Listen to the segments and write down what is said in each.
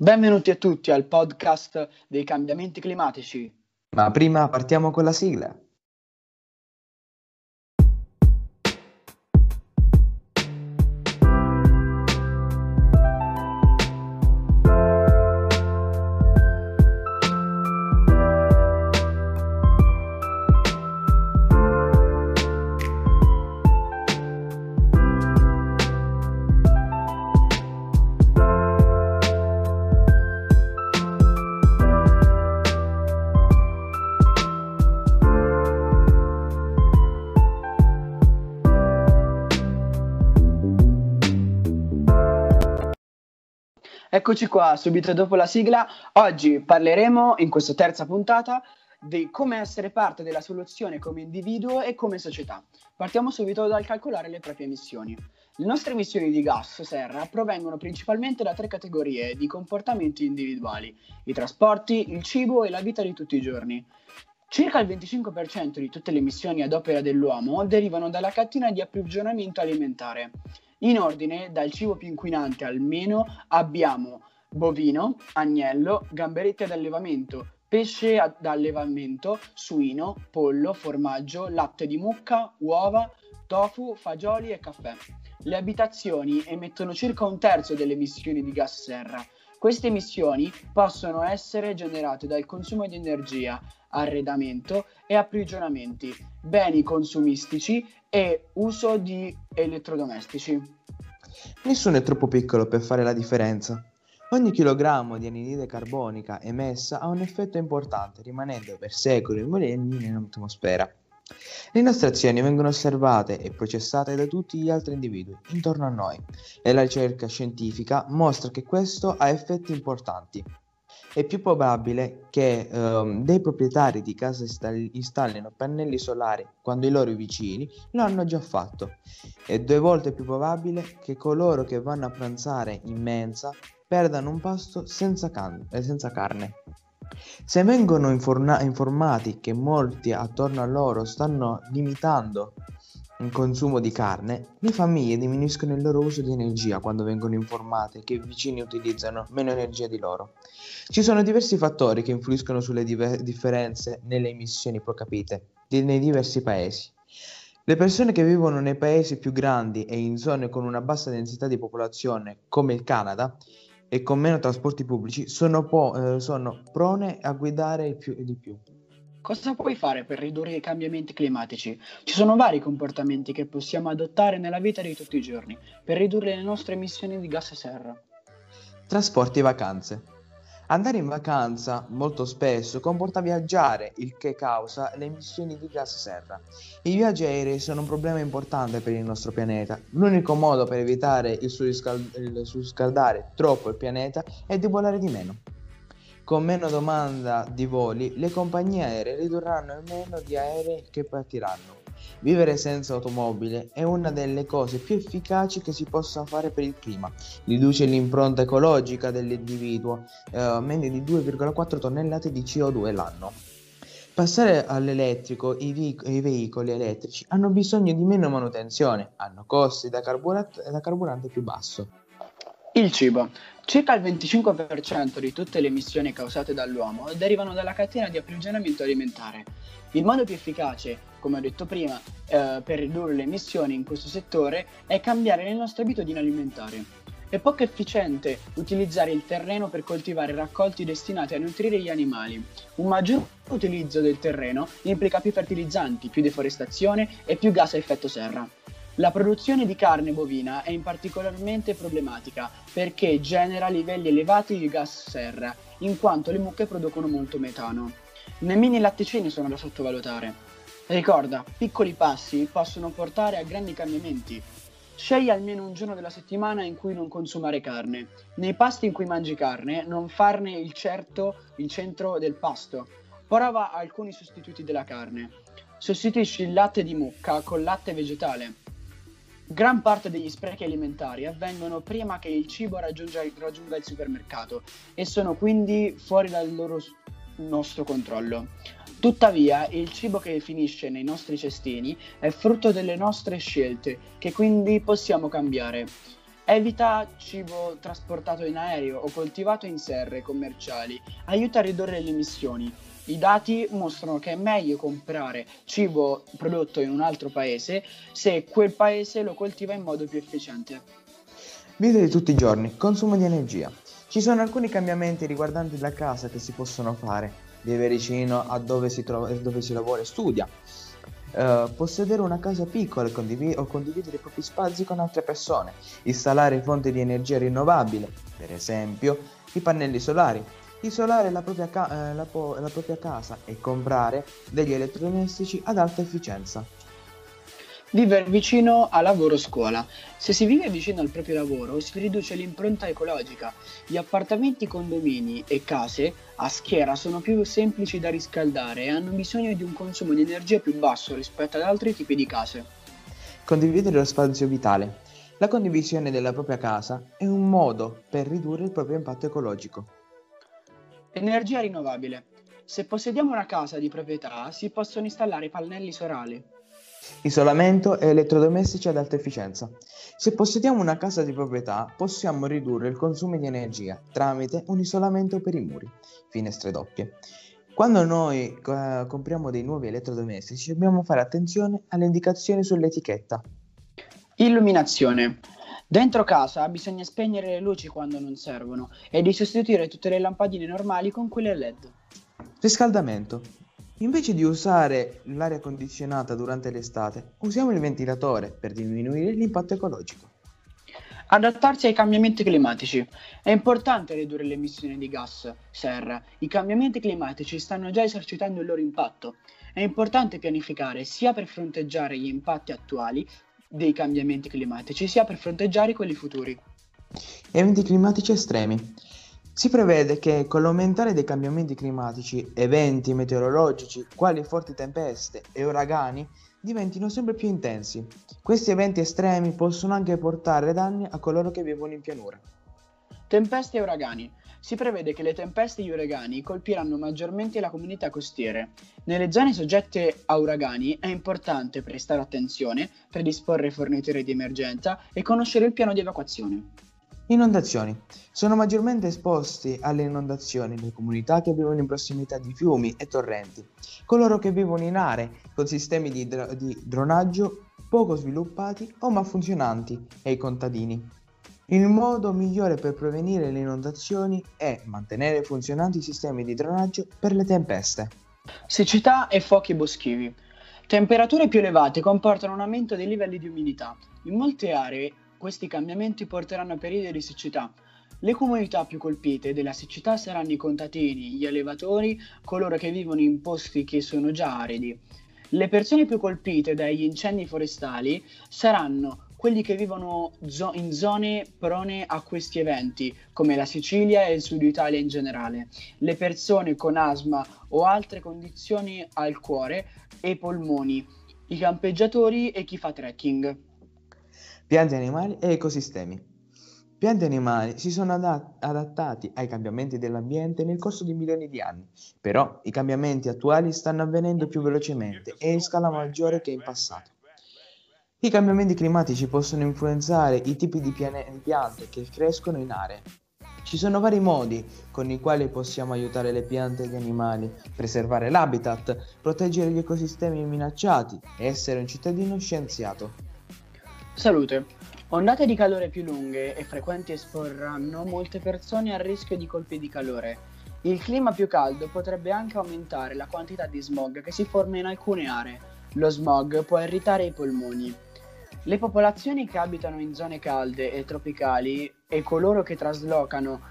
Benvenuti a tutti al podcast dei cambiamenti climatici. Ma prima partiamo con la sigla. Eccoci qua, subito dopo la sigla. Oggi parleremo, in questa terza puntata, di come essere parte della soluzione come individuo e come società. Partiamo subito dal calcolare le proprie emissioni. Le nostre emissioni di gas serra provengono principalmente da tre categorie di comportamenti individuali, i trasporti, il cibo e la vita di tutti i giorni. Circa il 25% di tutte le emissioni ad opera dell'uomo derivano dalla catena di approvvigionamento alimentare. In ordine, dal cibo più inquinante al meno, abbiamo bovino, agnello, gamberetti ad allevamento, pesce ad allevamento, suino, pollo, formaggio, latte di mucca, uova, tofu, fagioli e caffè. Le abitazioni emettono circa un terzo delle emissioni di gas serra. Queste emissioni possono essere generate dal consumo di energia, arredamento e approvvigionamenti, beni consumistici e uso di elettrodomestici. Nessuno è troppo piccolo per fare la differenza. Ogni chilogrammo di anidride carbonica emessa ha un effetto importante, rimanendo per secoli e millenni nell'atmosfera. Le nostre azioni vengono osservate e processate da tutti gli altri individui intorno a noi e la ricerca scientifica mostra che questo ha effetti importanti. È più probabile che um, dei proprietari di casa installino pannelli solari quando i loro vicini lo hanno già fatto. È due volte più probabile che coloro che vanno a pranzare in mensa perdano un pasto senza, can- eh, senza carne. Se vengono inforna- informati che molti attorno a loro stanno limitando il consumo di carne, le famiglie diminuiscono il loro uso di energia quando vengono informate che i vicini utilizzano meno energia di loro. Ci sono diversi fattori che influiscono sulle diver- differenze nelle emissioni pro capite nei diversi paesi. Le persone che vivono nei paesi più grandi e in zone con una bassa densità di popolazione, come il Canada, e con meno trasporti pubblici, sono, po- eh, sono prone a guidare più- di più. Cosa puoi fare per ridurre i cambiamenti climatici? Ci sono vari comportamenti che possiamo adottare nella vita di tutti i giorni per ridurre le nostre emissioni di gas serra. Trasporti e vacanze. Andare in vacanza molto spesso comporta viaggiare, il che causa le emissioni di gas serra. I viaggi aerei sono un problema importante per il nostro pianeta. L'unico modo per evitare il surriscaldare troppo il pianeta è di volare di meno. Con meno domanda di voli, le compagnie aeree ridurranno il meno di aerei che partiranno. Vivere senza automobile è una delle cose più efficaci che si possa fare per il clima. Riduce l'impronta ecologica dell'individuo, eh, meno di 2,4 tonnellate di CO2 l'anno. Passare all'elettrico, i, vic- i, veicoli elettrici hanno bisogno di meno manutenzione, hanno costi da, carburante, da carburante più basso. Il cibo. Circa il 25% di tutte le emissioni causate dall'uomo derivano dalla catena di approvvigionamento alimentare. Il modo più efficace, come ho detto prima, eh, per ridurre le emissioni in questo settore è cambiare le nostre abitudini alimentari. È poco efficiente utilizzare il terreno per coltivare raccolti destinati a nutrire gli animali. Un maggior utilizzo del terreno implica più fertilizzanti, più deforestazione e più gas a effetto serra. La produzione di carne bovina è in particolarmente problematica perché genera livelli elevati di gas serra, in quanto le mucche producono molto metano. Nemmeno i latticini sono da sottovalutare. Ricorda, piccoli passi possono portare a grandi cambiamenti. Scegli almeno un giorno della settimana in cui non consumare carne. Nei pasti in cui mangi carne, non farne il certo il centro del pasto. Prova alcuni sostituti della carne. Sostituisci il latte di mucca con latte vegetale. Gran parte degli sprechi alimentari avvengono prima che il cibo raggiunga, raggiunga il supermercato e sono quindi fuori dal loro nostro controllo. Tuttavia, il cibo che finisce nei nostri cestini è frutto delle nostre scelte, che quindi possiamo cambiare. Evita cibo trasportato in aereo o coltivato in serre commerciali. Aiuta a ridurre le emissioni. I dati mostrano che è meglio comprare cibo prodotto in un altro paese se quel paese lo coltiva in modo più efficiente. Vita di tutti i giorni, consumo di energia. Ci sono alcuni cambiamenti riguardanti la casa che si possono fare. Vive vicino a dove si, trova, dove si lavora e studia. Uh, possedere una casa piccola condiv- o condividere i propri spazi con altre persone. Installare fonti di energia rinnovabile, per esempio i pannelli solari isolare la propria, ca- eh, la, po- la propria casa e comprare degli elettrodomestici ad alta efficienza. Vivere vicino a lavoro o scuola. Se si vive vicino al proprio lavoro si riduce l'impronta ecologica. Gli appartamenti, condomini e case a schiera sono più semplici da riscaldare e hanno bisogno di un consumo di energia più basso rispetto ad altri tipi di case. Condividere lo spazio vitale. La condivisione della propria casa è un modo per ridurre il proprio impatto ecologico. Energia rinnovabile. Se possediamo una casa di proprietà, si possono installare pannelli solari. Isolamento e elettrodomestici ad alta efficienza. Se possediamo una casa di proprietà, possiamo ridurre il consumo di energia tramite un isolamento per i muri, finestre doppie. Quando noi eh, compriamo dei nuovi elettrodomestici, dobbiamo fare attenzione alle indicazioni sull'etichetta. Illuminazione. Dentro casa bisogna spegnere le luci quando non servono e di sostituire tutte le lampadine normali con quelle LED. Riscaldamento. Invece di usare l'aria condizionata durante l'estate, usiamo il ventilatore per diminuire l'impatto ecologico. Adattarsi ai cambiamenti climatici. È importante ridurre le emissioni di gas serra. I cambiamenti climatici stanno già esercitando il loro impatto. È importante pianificare sia per fronteggiare gli impatti attuali dei cambiamenti climatici, sia per fronteggiare quelli futuri. Eventi climatici estremi. Si prevede che con l'aumentare dei cambiamenti climatici, eventi meteorologici, quali forti tempeste e uragani, diventino sempre più intensi. Questi eventi estremi possono anche portare danni a coloro che vivono in pianura. Tempeste e uragani. Si prevede che le tempeste e gli uragani colpiranno maggiormente la comunità costiere. Nelle zone soggette a uragani è importante prestare attenzione, predisporre forniture di emergenza e conoscere il piano di evacuazione. Inondazioni. Sono maggiormente esposti alle inondazioni le comunità che vivono in prossimità di fiumi e torrenti, coloro che vivono in aree con sistemi di, dr- di dronaggio poco sviluppati o malfunzionanti e i contadini. Il modo migliore per prevenire le inondazioni è mantenere funzionanti i sistemi di drenaggio per le tempeste. Siccità e fuochi boschivi. Temperature più elevate comportano un aumento dei livelli di umidità. In molte aree questi cambiamenti porteranno a periodi di siccità. Le comunità più colpite della siccità saranno i contadini, gli allevatori, coloro che vivono in posti che sono già aridi. Le persone più colpite dagli incendi forestali saranno quelli che vivono zo- in zone prone a questi eventi, come la Sicilia e il sud Italia in generale, le persone con asma o altre condizioni al cuore e polmoni, i campeggiatori e chi fa trekking. Piante animali e ecosistemi. Piante e animali si sono adat- adattati ai cambiamenti dell'ambiente nel corso di milioni di anni, però i cambiamenti attuali stanno avvenendo più velocemente e in scala maggiore che in passato. I cambiamenti climatici possono influenzare i tipi di piane- piante che crescono in aree. Ci sono vari modi con i quali possiamo aiutare le piante e gli animali, preservare l'habitat, proteggere gli ecosistemi minacciati e essere un cittadino scienziato. Salute. Ondate di calore più lunghe e frequenti esporranno molte persone al rischio di colpi di calore. Il clima più caldo potrebbe anche aumentare la quantità di smog che si forma in alcune aree. Lo smog può irritare i polmoni. Le popolazioni che abitano in zone calde e tropicali e coloro che traslocano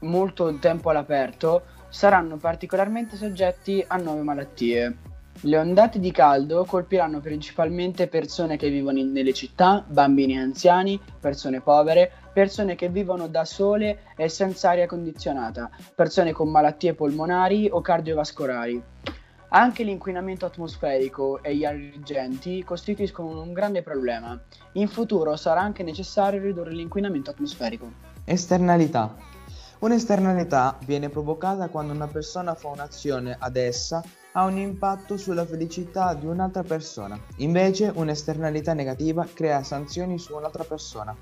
molto tempo all'aperto saranno particolarmente soggetti a nuove malattie. Le ondate di caldo colpiranno principalmente persone che vivono in- nelle città, bambini e anziani, persone povere, persone che vivono da sole e senza aria condizionata, persone con malattie polmonari o cardiovascolari. Anche l'inquinamento atmosferico e gli agenti costituiscono un grande problema. In futuro sarà anche necessario ridurre l'inquinamento atmosferico. Esternalità. Un'esternalità viene provocata quando una persona fa un'azione ad essa ha un impatto sulla felicità di un'altra persona. Invece un'esternalità negativa crea sanzioni su un'altra persona.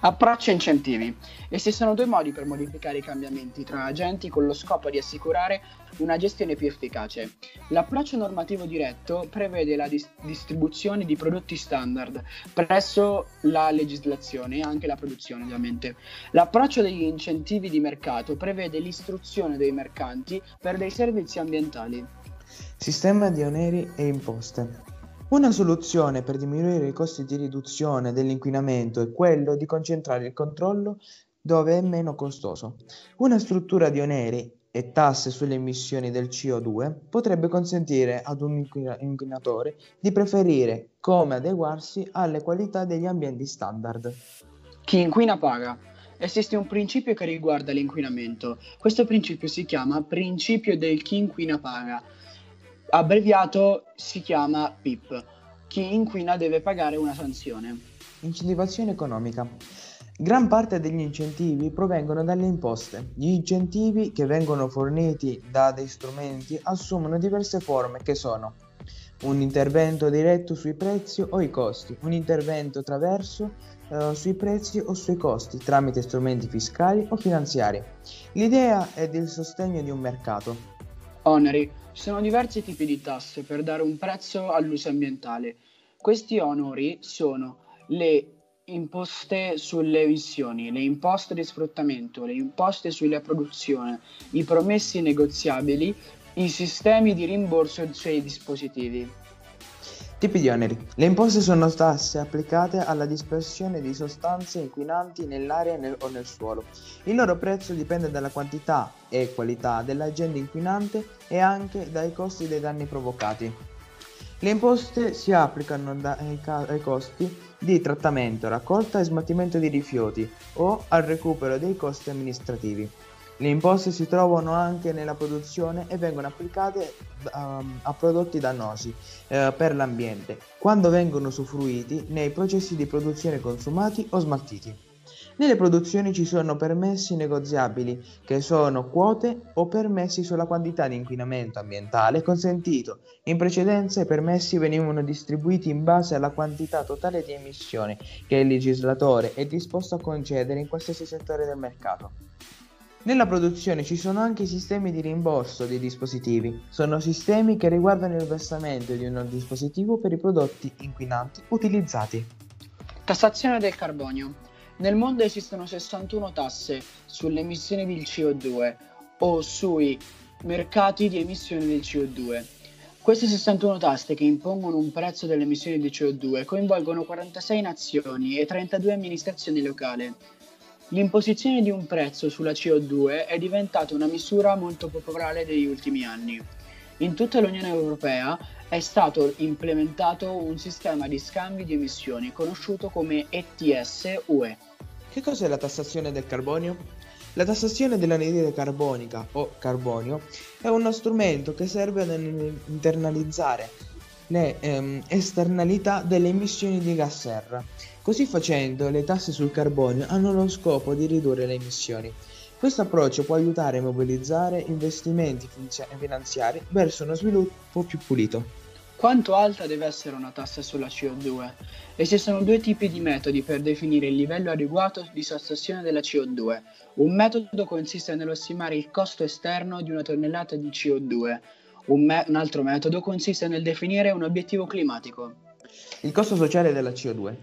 Approccio e incentivi. Esistono due modi per modificare i cambiamenti tra agenti con lo scopo di assicurare una gestione più efficace. L'approccio normativo diretto prevede la dis- distribuzione di prodotti standard presso la legislazione e anche la produzione ovviamente. L'approccio degli incentivi di mercato prevede l'istruzione dei mercanti per dei servizi ambientali. Sistema di oneri e imposte. Una soluzione per diminuire i costi di riduzione dell'inquinamento è quello di concentrare il controllo dove è meno costoso. Una struttura di oneri e tasse sulle emissioni del CO2 potrebbe consentire ad un inquinatore di preferire come adeguarsi alle qualità degli ambienti standard. Chi inquina paga. Esiste un principio che riguarda l'inquinamento. Questo principio si chiama principio del chi inquina paga abbreviato si chiama PIP. Chi inquina deve pagare una sanzione. Incentivazione economica. Gran parte degli incentivi provengono dalle imposte. Gli incentivi che vengono forniti da dei strumenti assumono diverse forme che sono un intervento diretto sui prezzi o i costi, un intervento attraverso eh, sui prezzi o sui costi tramite strumenti fiscali o finanziari. L'idea è del sostegno di un mercato. Oneri sono diversi tipi di tasse per dare un prezzo all'uso ambientale. Questi onori sono le imposte sulle emissioni, le imposte di sfruttamento, le imposte sulla produzione, i promessi negoziabili, i sistemi di rimborso sui dispositivi. Tipi di oneri. Le imposte sono tasse applicate alla dispersione di sostanze inquinanti nell'aria nel, o nel suolo. Il loro prezzo dipende dalla quantità e qualità dell'agente inquinante e anche dai costi dei danni provocati. Le imposte si applicano da, ai, ai costi di trattamento, raccolta e smaltimento di rifiuti o al recupero dei costi amministrativi. Le imposte si trovano anche nella produzione e vengono applicate um, a prodotti dannosi uh, per l'ambiente, quando vengono usufruiti nei processi di produzione consumati o smaltiti. Nelle produzioni ci sono permessi negoziabili, che sono quote o permessi sulla quantità di inquinamento ambientale consentito. In precedenza i permessi venivano distribuiti in base alla quantità totale di emissioni che il legislatore è disposto a concedere in qualsiasi settore del mercato. Nella produzione ci sono anche sistemi di rimborso dei dispositivi. Sono sistemi che riguardano il versamento di un dispositivo per i prodotti inquinanti utilizzati. Tassazione del carbonio. Nel mondo esistono 61 tasse sulle emissioni del CO2 o sui mercati di emissioni del CO2. Queste 61 tasse che impongono un prezzo delle emissioni di CO2 coinvolgono 46 nazioni e 32 amministrazioni locali. L'imposizione di un prezzo sulla CO2 è diventata una misura molto popolare negli ultimi anni. In tutta l'Unione Europea è stato implementato un sistema di scambi di emissioni conosciuto come ETS UE. Che cos'è la tassazione del carbonio? La tassazione dell'anidride carbonica o carbonio è uno strumento che serve ad internalizzare le ehm, esternalità delle emissioni di gas serra. Così facendo, le tasse sul carbonio hanno lo scopo di ridurre le emissioni. Questo approccio può aiutare a mobilizzare investimenti finanziari verso uno sviluppo più pulito. Quanto alta deve essere una tassa sulla CO2? Esistono due tipi di metodi per definire il livello adeguato di sospensione della CO2. Un metodo consiste nello stimare il costo esterno di una tonnellata di CO2, un, me- un altro metodo consiste nel definire un obiettivo climatico. Il costo sociale della CO2.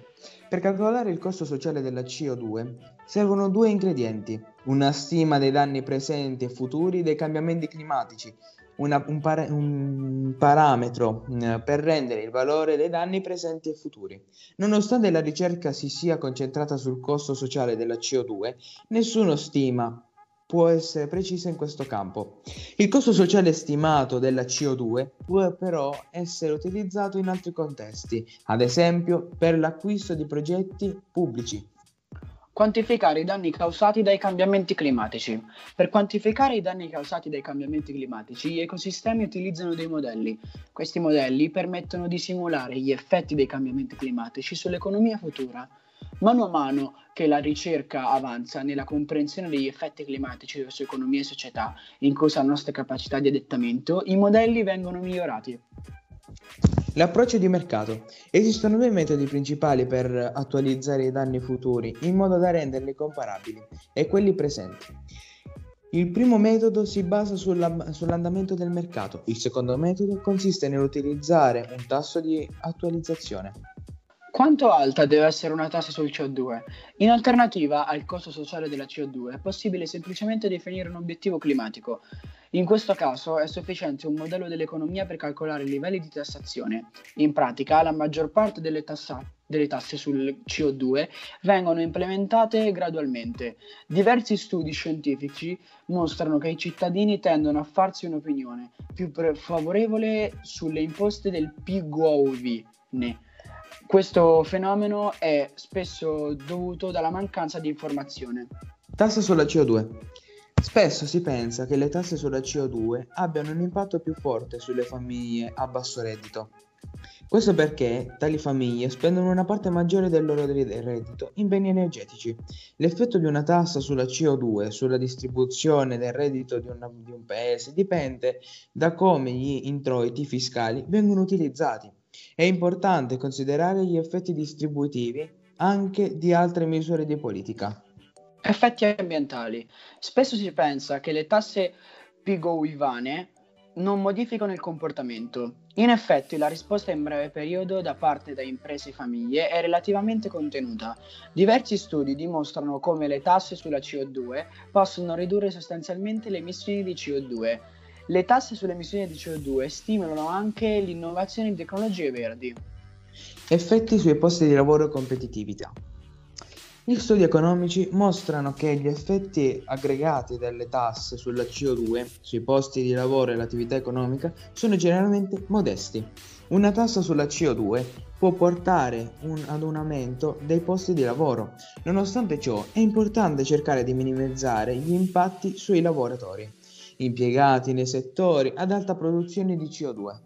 Per calcolare il costo sociale della CO2 servono due ingredienti, una stima dei danni presenti e futuri dei cambiamenti climatici, una, un, para- un, parametro eh, per rendere il valore dei danni presenti e futuri. Nonostante la ricerca si sia concentrata sul costo sociale della CO2, nessuno stima può essere precisa in questo campo. Il costo sociale stimato della CO2 può però essere utilizzato in altri contesti, ad esempio per l'acquisto di progetti pubblici. Quantificare i danni causati dai cambiamenti climatici. Per quantificare i danni causati dai cambiamenti climatici, gli ecosistemi utilizzano dei modelli. Questi modelli permettono di simulare gli effetti dei cambiamenti climatici sull'economia futura Mano a mano che la ricerca avanza nella comprensione degli effetti climatici su economia e società, inclusa la nostra capacità di adattamento, i modelli vengono migliorati. L'approccio di mercato. Esistono due metodi principali per attualizzare i danni futuri in modo da renderli comparabili e quelli presenti. Il primo metodo si basa sulla, sull'andamento del mercato, il secondo metodo consiste nell'utilizzare un tasso di attualizzazione. Quanto alta deve essere una tassa sul CO2? In alternativa al costo sociale della CO2 è possibile semplicemente definire un obiettivo climatico. In questo caso è sufficiente un modello dell'economia per calcolare i livelli di tassazione. In pratica la maggior parte delle, tassa- delle tasse sul CO2 vengono implementate gradualmente. Diversi studi scientifici mostrano che i cittadini tendono a farsi un'opinione più favorevole sulle imposte del PGOV. Questo fenomeno è spesso dovuto dalla mancanza di informazione. Tassa sulla CO2. Spesso si pensa che le tasse sulla CO2 abbiano un impatto più forte sulle famiglie a basso reddito. Questo perché tali famiglie spendono una parte maggiore del loro reddito in beni energetici. L'effetto di una tassa sulla CO2 sulla distribuzione del reddito di, una, di un paese dipende da come gli introiti fiscali vengono utilizzati. È importante considerare gli effetti distributivi anche di altre misure di politica. Effetti ambientali. Spesso si pensa che le tasse pigoivane non modificano il comportamento. In effetti la risposta in breve periodo da parte da imprese e famiglie è relativamente contenuta. Diversi studi dimostrano come le tasse sulla CO2 possono ridurre sostanzialmente le emissioni di CO2 le tasse sulle emissioni di CO2 stimolano anche l'innovazione in tecnologie verdi. Effetti sui posti di lavoro e competitività. Gli studi economici mostrano che gli effetti aggregati delle tasse sulla CO2 sui posti di lavoro e l'attività economica sono generalmente modesti. Una tassa sulla CO2 può portare un, ad un aumento dei posti di lavoro. Nonostante ciò, è importante cercare di minimizzare gli impatti sui lavoratori impiegati nei settori ad alta produzione di CO2.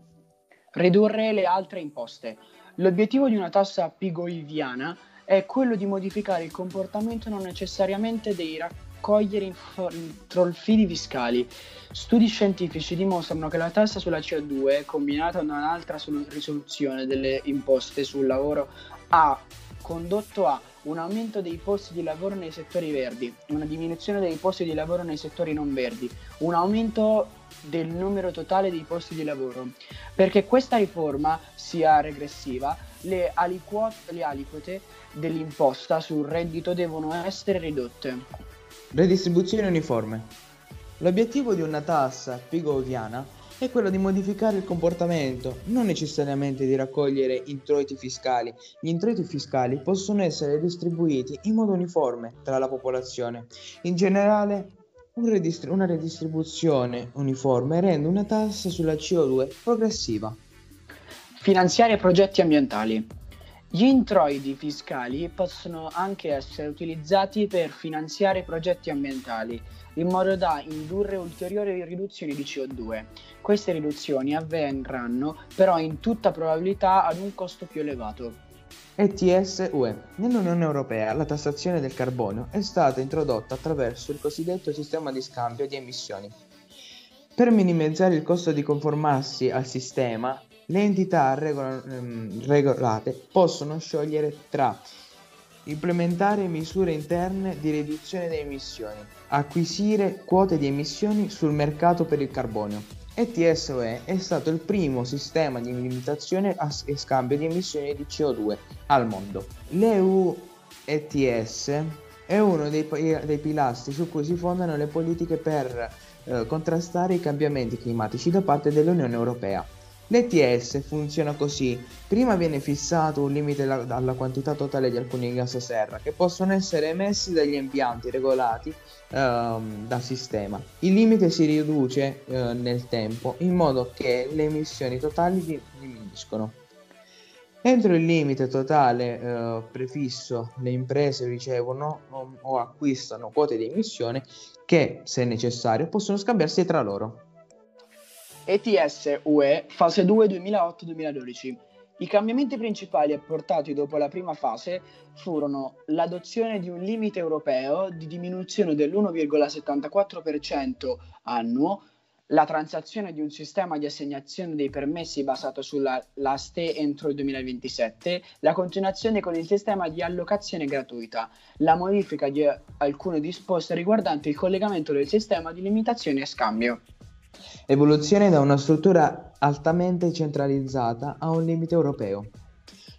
Ridurre le altre imposte. L'obiettivo di una tassa pigoiviana è quello di modificare il comportamento non necessariamente dei raccogliere inf- trolfini fiscali. Studi scientifici dimostrano che la tassa sulla CO2, combinata ad un'altra risoluzione delle imposte sul lavoro, ha condotto a un aumento dei posti di lavoro nei settori verdi, una diminuzione dei posti di lavoro nei settori non verdi, un aumento del numero totale dei posti di lavoro. Perché questa riforma sia regressiva, le, aliquot- le aliquote dell'imposta sul reddito devono essere ridotte. Redistribuzione uniforme. L'obiettivo di una tassa pigoviana è quello di modificare il comportamento, non necessariamente di raccogliere introiti fiscali. Gli introiti fiscali possono essere distribuiti in modo uniforme tra la popolazione. In generale, una redistribuzione uniforme rende una tassa sulla CO2 progressiva. Finanziare progetti ambientali. Gli introiti fiscali possono anche essere utilizzati per finanziare progetti ambientali in modo da indurre ulteriori riduzioni di CO2. Queste riduzioni avverranno però in tutta probabilità ad un costo più elevato. ETS UE. Nell'Unione Europea la tassazione del carbonio è stata introdotta attraverso il cosiddetto sistema di scambio di emissioni. Per minimizzare il costo di conformarsi al sistema, le entità ehm, regolate possono scegliere tra implementare misure interne di riduzione delle emissioni, acquisire quote di emissioni sul mercato per il carbonio. ETS-UE è stato il primo sistema di limitazione e scambio di emissioni di CO2 al mondo. L'EU ETS è uno dei, dei, pilastri su cui si fondano le politiche per eh, contrastare i cambiamenti climatici da parte dell'Unione Europea. L'ETS funziona così. Prima viene fissato un limite alla quantità totale di alcuni gas serra che possono essere emessi dagli impianti regolati ehm, dal sistema. Il limite si riduce eh, nel tempo in modo che le emissioni totali diminuiscono. Entro il limite totale eh, prefisso, le imprese ricevono o, o acquistano quote di emissione che, se necessario, possono scambiarsi tra loro. ETS UE fase 2 2008-2012. I cambiamenti principali apportati dopo la prima fase furono l'adozione di un limite europeo di diminuzione dell'1,74% annuo la transazione di un sistema di assegnazione dei permessi basato sulla STE entro il 2027, la continuazione con il sistema di allocazione gratuita, la modifica di alcune disposte riguardanti il collegamento del sistema di limitazione e scambio. Evoluzione da una struttura altamente centralizzata a un limite europeo.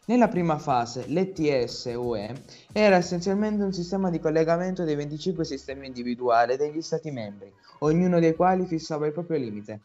Nella prima fase l'ETS UE era essenzialmente un sistema di collegamento dei 25 sistemi individuali degli Stati membri, ognuno dei quali fissava il proprio limite.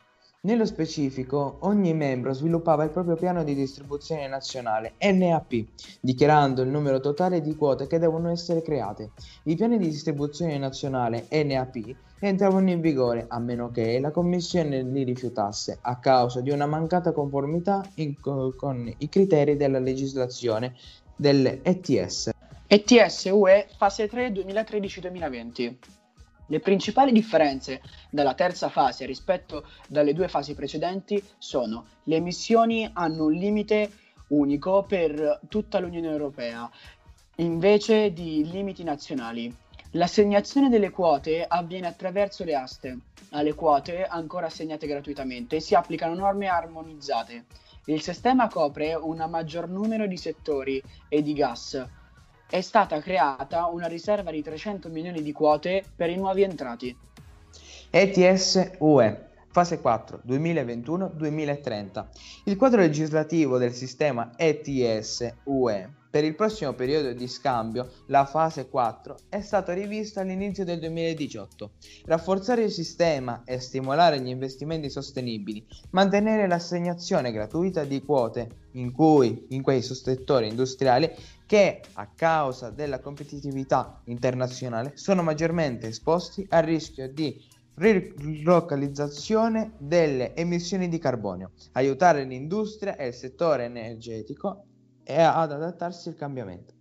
Nello specifico, ogni membro sviluppava il proprio piano di distribuzione nazionale NAP, dichiarando il numero totale di quote che devono essere create. I piani di distribuzione nazionale NAP entravano in vigore a meno che la Commissione li rifiutasse a causa di una mancata conformità in, con i criteri della legislazione dell'ETS. ETS UE fase 3 2013-2020 le principali differenze dalla terza fase rispetto alle due fasi precedenti sono le emissioni hanno un limite unico per tutta l'Unione Europea invece di limiti nazionali. L'assegnazione delle quote avviene attraverso le aste. Alle quote, ancora assegnate gratuitamente, si applicano norme armonizzate. Il sistema copre un maggior numero di settori e di gas, è stata creata una riserva di 300 milioni di quote per i nuovi entrati. ETS UE Fase 4 2021-2030. Il quadro legislativo del sistema ETS UE per il prossimo periodo di scambio, la fase 4, è stato rivisto all'inizio del 2018. Rafforzare il sistema e stimolare gli investimenti sostenibili, mantenere l'assegnazione gratuita di quote in, cui, in quei settori industriali che a causa della competitività internazionale sono maggiormente esposti al rischio di rilocalizzazione delle emissioni di carbonio, aiutare l'industria e il settore energetico ad adattarsi al cambiamento.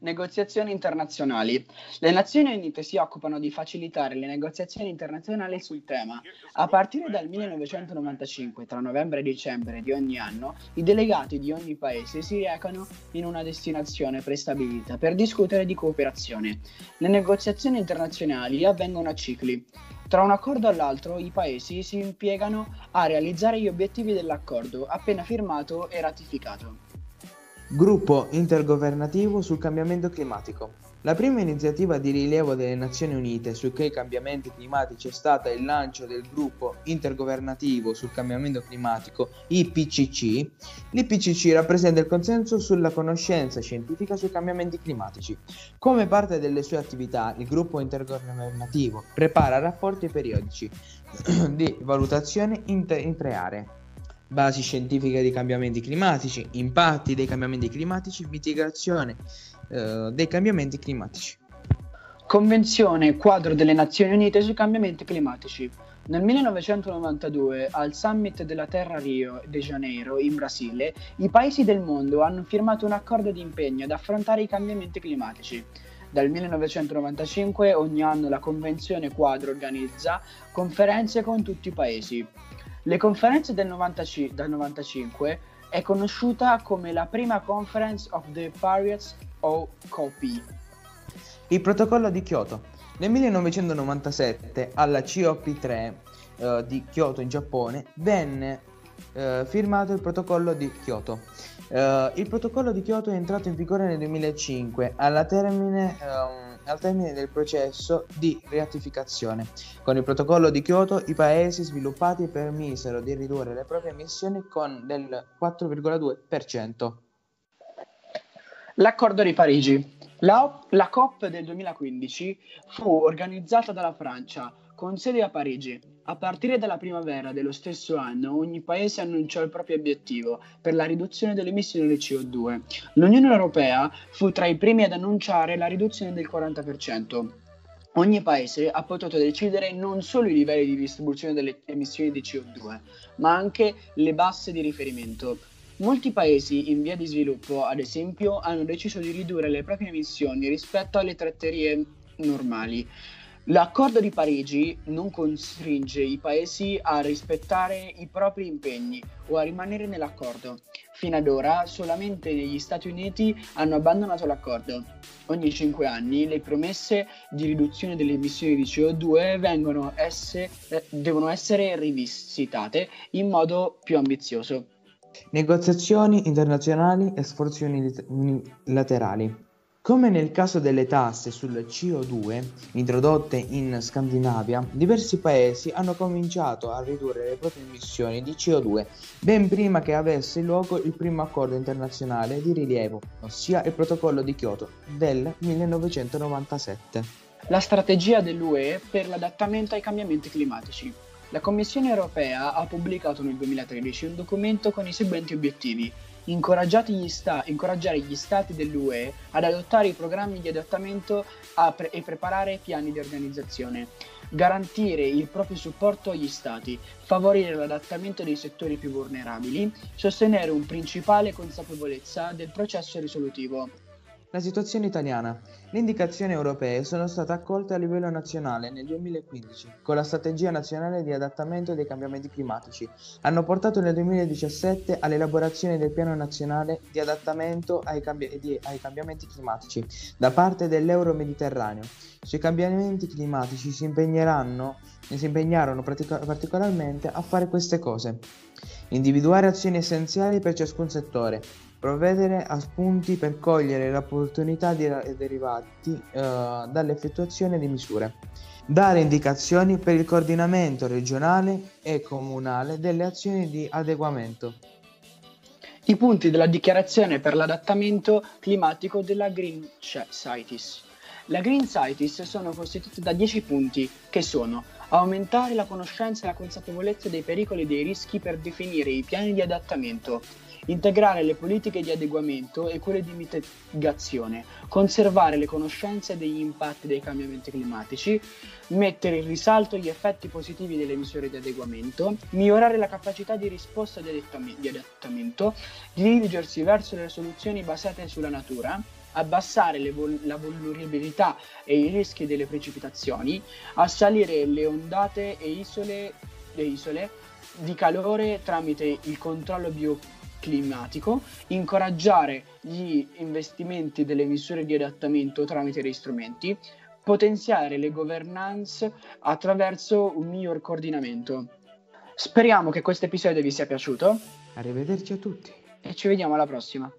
Negoziazioni internazionali. Le Nazioni Unite si occupano di facilitare le negoziazioni internazionali sul tema. A partire dal 1995, tra novembre e dicembre di ogni anno, i delegati di ogni paese si recano in una destinazione prestabilita per discutere di cooperazione. Le negoziazioni internazionali avvengono a cicli. Tra un accordo all'altro i paesi si impiegano a realizzare gli obiettivi dell'accordo appena firmato e ratificato. Gruppo intergovernativo sul cambiamento climatico. La prima iniziativa di rilievo delle Nazioni Unite sui cambiamenti climatici è stata il lancio del gruppo intergovernativo sul cambiamento climatico IPCC. L'IPCC rappresenta il consenso sulla conoscenza scientifica sui cambiamenti climatici. Come parte delle sue attività, il gruppo intergovernativo prepara rapporti periodici di valutazione in, te- in tre aree basi scientifiche dei cambiamenti climatici, impatti dei cambiamenti climatici, mitigazione eh, dei cambiamenti climatici. Convenzione quadro delle Nazioni Unite sui cambiamenti climatici. Nel 1992, al summit della Terra Rio de Janeiro, in Brasile, i paesi del mondo hanno firmato un accordo di impegno ad affrontare i cambiamenti climatici. Dal 1995 ogni anno la Convenzione quadro organizza conferenze con tutti i paesi. Le conferenze del, 90, del 95 è conosciuta come la prima Conference of the Paris o. Il protocollo di Kyoto. Nel 1997 alla COP3 eh, di Kyoto in Giappone venne eh, firmato il protocollo di Kyoto. Eh, il protocollo di Kyoto è entrato in vigore nel 2005 alla termine ehm, al termine del processo di ratificazione. Con il protocollo di Kyoto i paesi sviluppati permisero di ridurre le proprie emissioni con del 4,2%. L'accordo di Parigi. La, la COP del 2015 fu organizzata dalla Francia con sede a Parigi. A partire dalla primavera dello stesso anno, ogni paese annunciò il proprio obiettivo per la riduzione delle emissioni di CO2. L'Unione Europea fu tra i primi ad annunciare la riduzione del 40%. Ogni paese ha potuto decidere non solo i livelli di distribuzione delle emissioni di CO2, ma anche le basse di riferimento. Molti paesi in via di sviluppo, ad esempio, hanno deciso di ridurre le proprie emissioni rispetto alle tratterie normali L'accordo di Parigi non costringe i paesi a rispettare i propri impegni o a rimanere nell'accordo. Fino ad ora solamente gli Stati Uniti hanno abbandonato l'accordo. Ogni cinque anni le promesse di riduzione delle emissioni di CO2 essere, eh, devono essere rivisitate in modo più ambizioso. Negoziazioni internazionali e sforzi unilaterali. Come nel caso delle tasse sul CO2 introdotte in Scandinavia, diversi paesi hanno cominciato a ridurre le proprie emissioni di CO2 ben prima che avesse luogo il primo accordo internazionale di rilievo, ossia il protocollo di Kyoto del 1997. La strategia dell'UE per l'adattamento ai cambiamenti climatici. La Commissione europea ha pubblicato nel 2013 un documento con i seguenti obiettivi. Gli sta- incoraggiare gli stati dell'UE ad adottare i programmi di adattamento pre- e preparare piani di organizzazione, garantire il proprio supporto agli stati, favorire l'adattamento dei settori più vulnerabili, sostenere un principale consapevolezza del processo risolutivo. La situazione italiana. Le indicazioni europee sono state accolte a livello nazionale nel 2015 con la Strategia nazionale di adattamento dei cambiamenti climatici. Hanno portato nel 2017 all'elaborazione del Piano nazionale di adattamento ai, cambi- di- ai cambiamenti climatici da parte dell'Euro-Mediterraneo. Sui cambiamenti climatici si impegneranno si impegnarono pratica- particolarmente a fare queste cose. Individuare azioni essenziali per ciascun settore, provvedere a spunti per cogliere le opportunità derivati uh, dall'effettuazione di misure, dare indicazioni per il coordinamento regionale e comunale delle azioni di adeguamento. I punti della dichiarazione per l'adattamento climatico della Green CITES. La Green CITES sono costituite da 10 punti che sono aumentare la conoscenza e la consapevolezza dei pericoli e dei rischi per definire i piani di adattamento, integrare le politiche di adeguamento e quelle di mitigazione, conservare le conoscenze degli impatti dei cambiamenti climatici, mettere in risalto gli effetti positivi delle misure di adeguamento, migliorare la capacità di risposta di adattamento, dirigersi verso le soluzioni basate sulla natura, abbassare vol- la vulnerabilità e i rischi delle precipitazioni, assalire le ondate e isole, le isole di calore tramite il controllo bio climatico, incoraggiare gli investimenti delle misure di adattamento tramite dei strumenti, potenziare le governance attraverso un miglior coordinamento. Speriamo che questo episodio vi sia piaciuto. Arrivederci a tutti. E ci vediamo alla prossima.